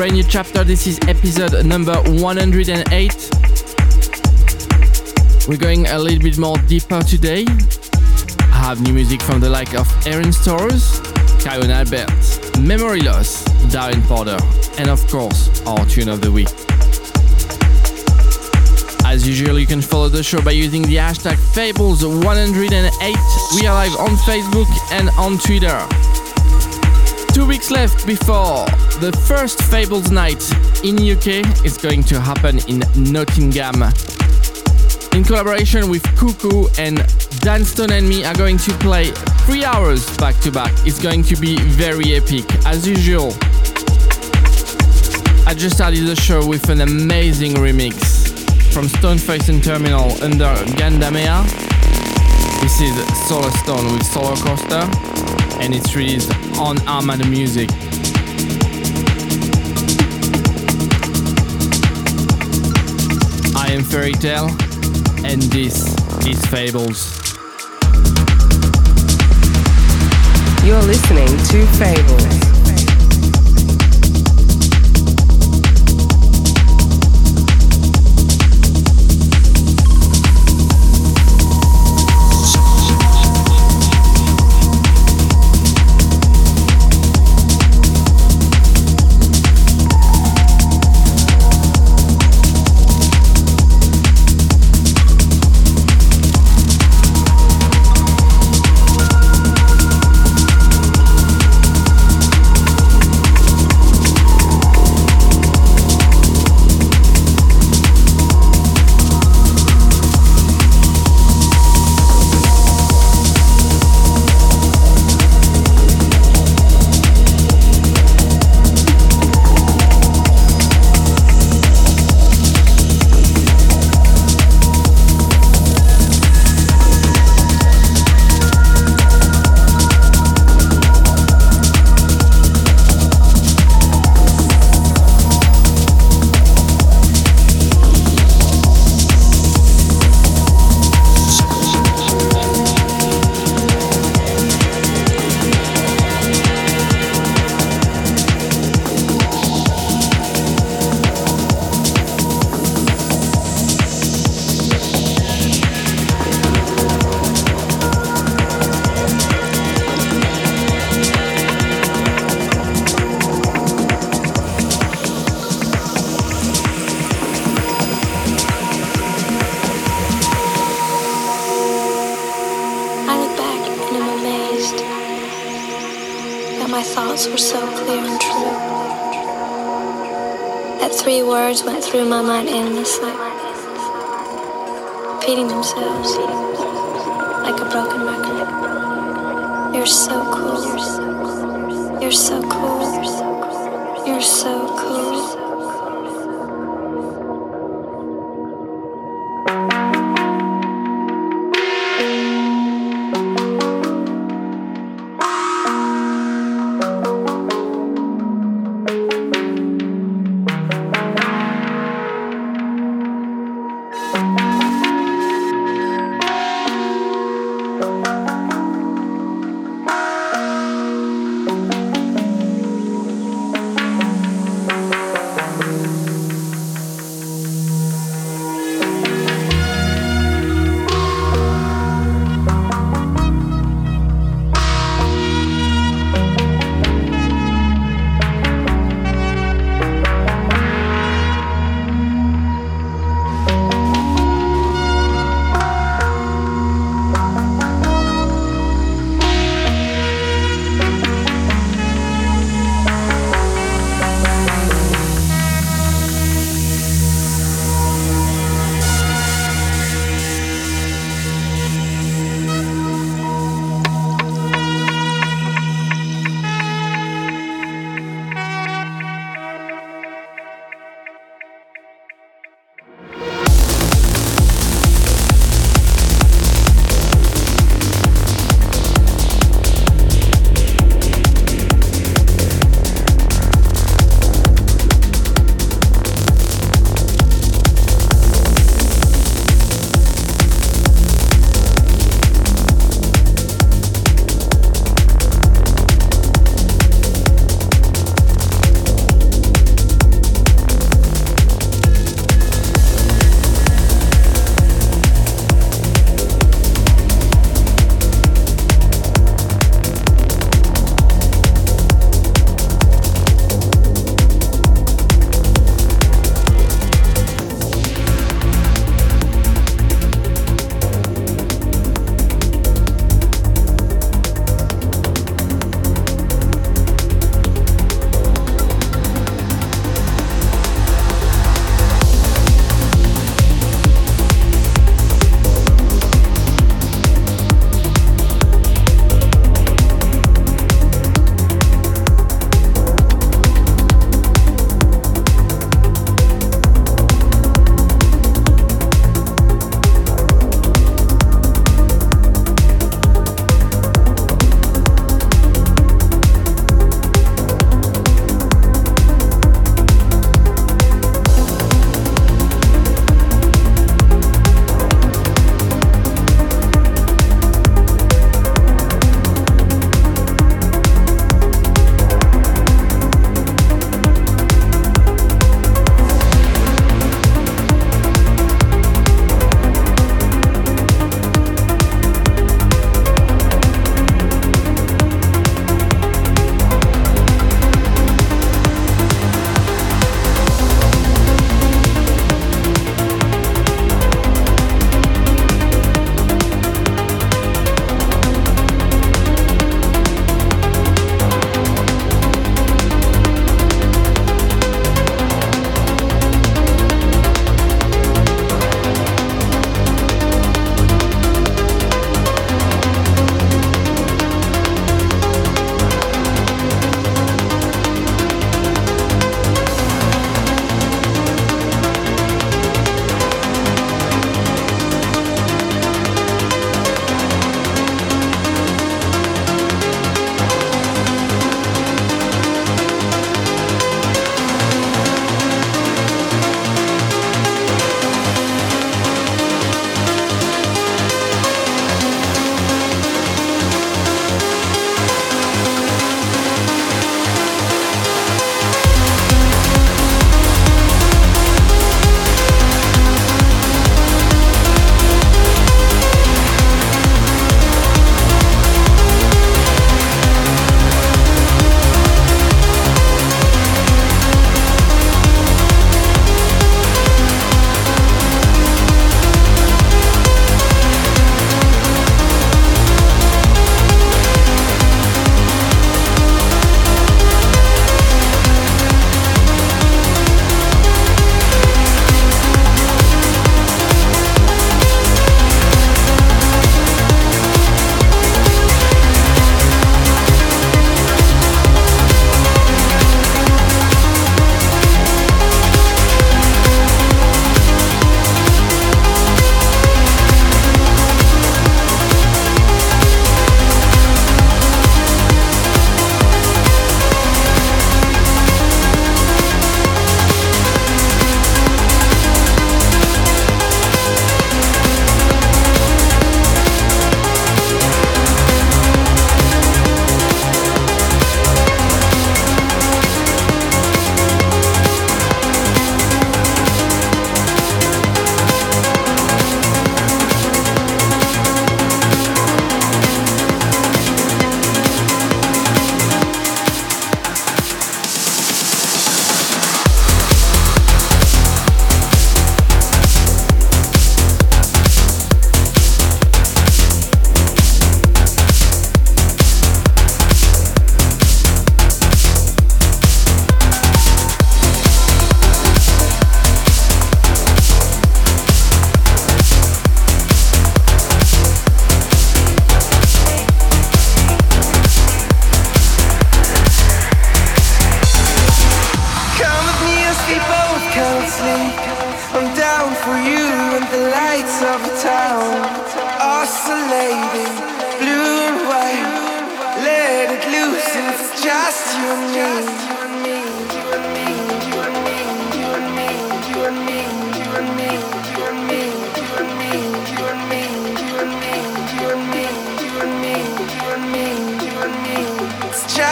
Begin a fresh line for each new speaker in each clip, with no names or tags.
Brand new chapter. This is episode number 108. We're going a little bit more deeper today. I have new music from the like of Ehren Stowers, Kyau Albert, Memory Loss, Darren Porter, and of course, our tune of the week. As usual, you can follow the show by using the hashtag Fables108. We are live on Facebook and on Twitter. Two weeks left before the first Fables night in UK is going to happen in Nottingham. In collaboration with Cuckoo and Dan Stone and me are going to play three hours back to back. It's going to be very epic, as usual. I just started the show with an amazing remix from Stoneface and Terminal under Gundamea. This is Solarstone with Solarcoaster, and it's released on Armada Music. I am Ferry Tayle, and this is Fables.
You're listening to Fables.
Through my mind endlessly,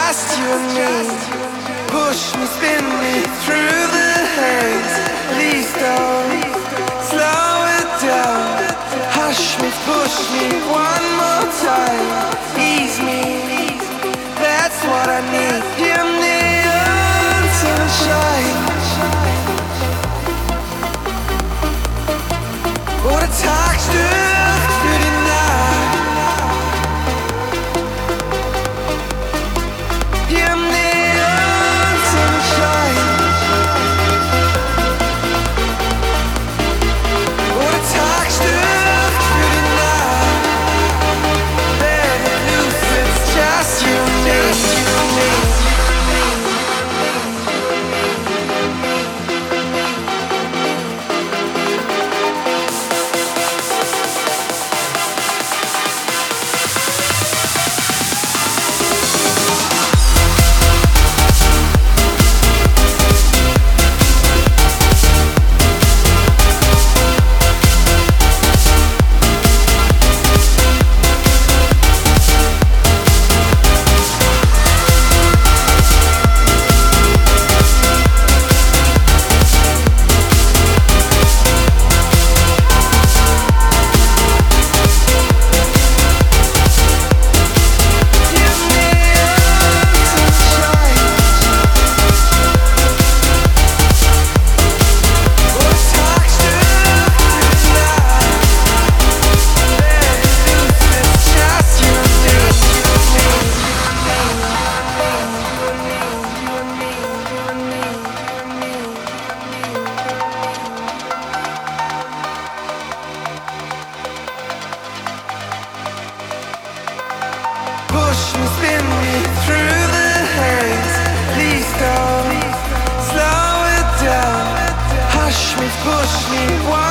just you and me. Push me, spin me through the haze. Please don't slow it down. Hush me, push me one more time. Ease me, that's what I need. You neon sunshine. What a touch, dude. push me, why?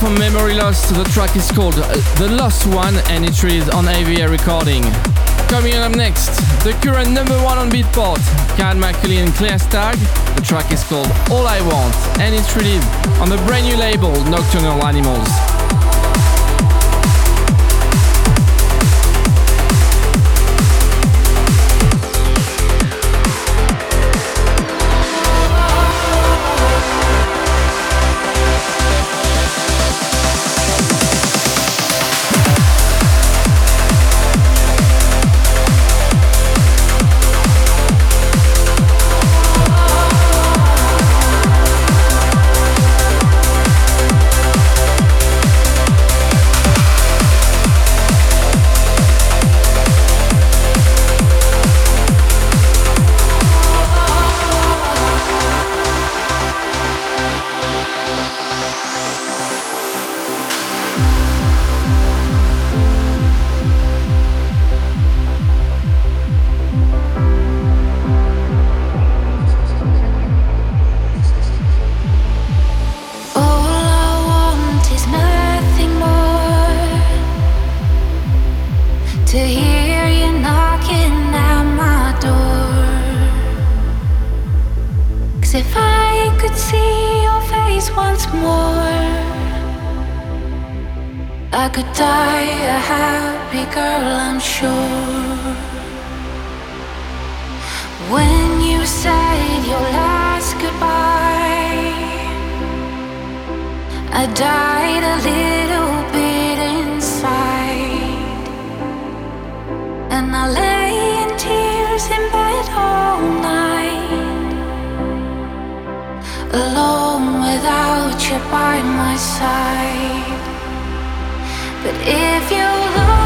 From Memory Loss. The track is called uh, The Lost One and it is on AVA recording. Coming up next, the current number one on Beatport, Ciaran McAuley and Clare Stagg. The track is called All I Want and it's released on the brand new label Nocturnal Animals.
girl, I'm sure. When you said your last goodbye, I died a little bit inside, and I lay in tears in bed all night, alone without you by my side. But if you love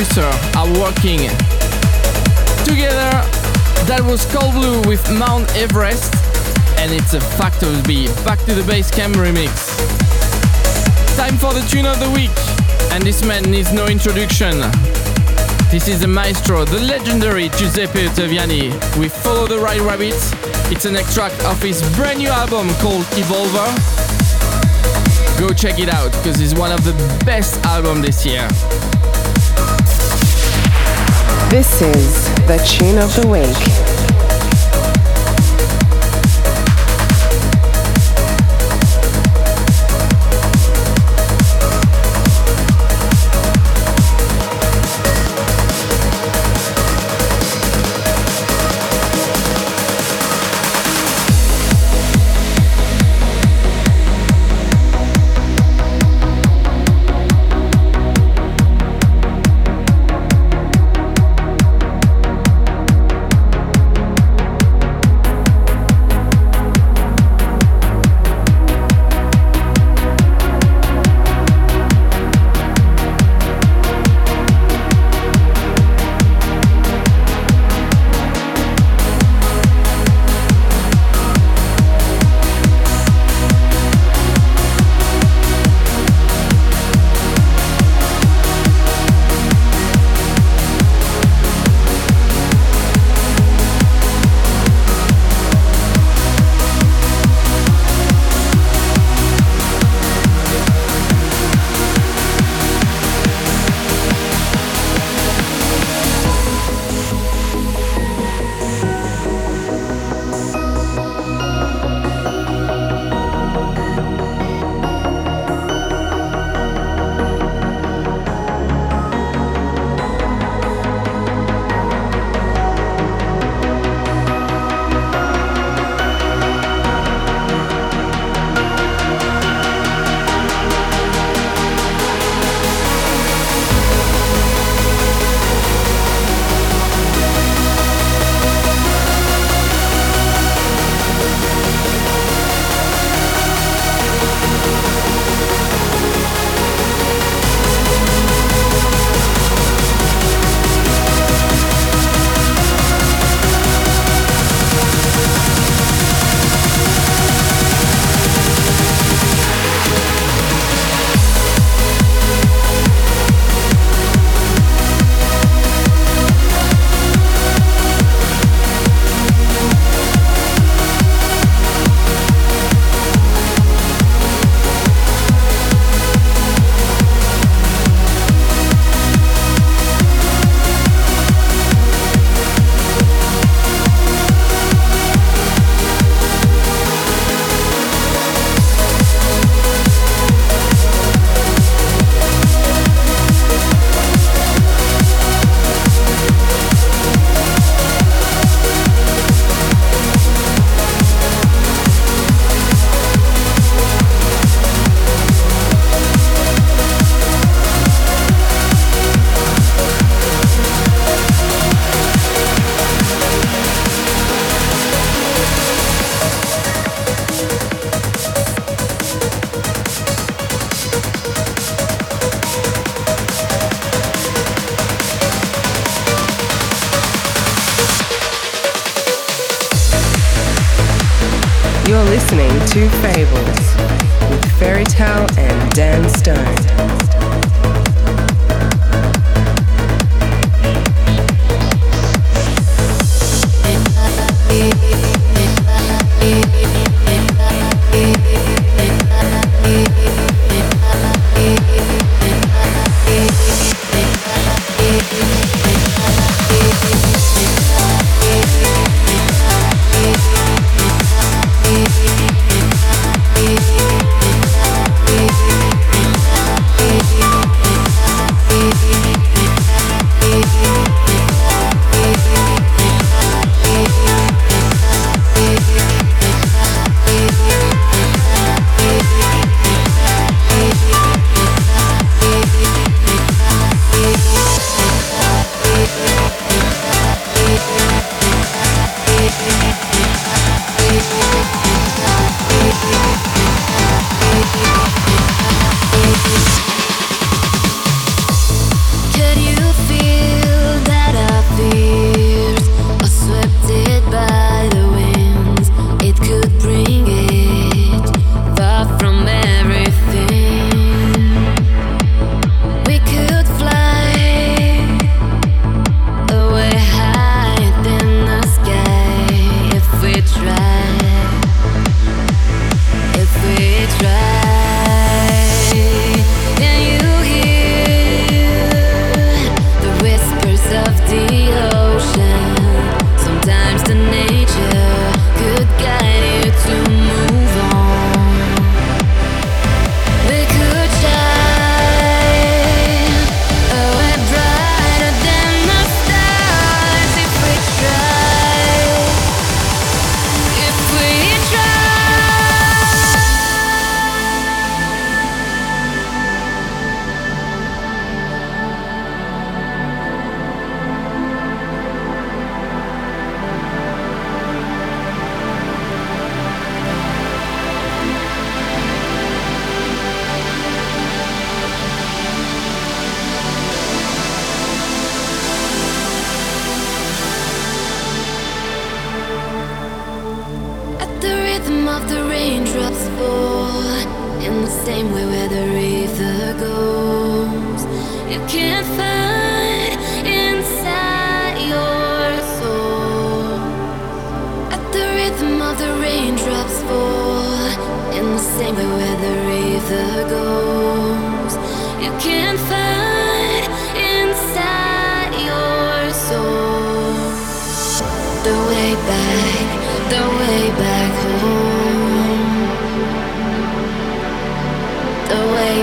amazing producers are working together. That was Cold Blue with Mount Everest, and it's a Factor B's Back to the Base Camp remix. Time for the tune of the week, and this man needs no introduction. This is the maestro, the legendary Giuseppe Ottaviani. We follow the White Rabbit. It's an extract of his brand new album called Evolver. Go check it out because it's one of the best albums this year.
This is the tune of the week.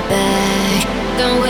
back. Don't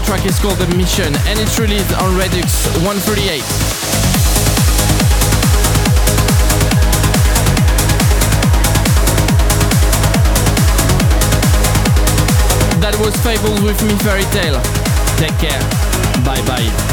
track is called The Mission and it's released on Redux 138. That was Fables with me Ferry Tayle. Take care. Bye bye.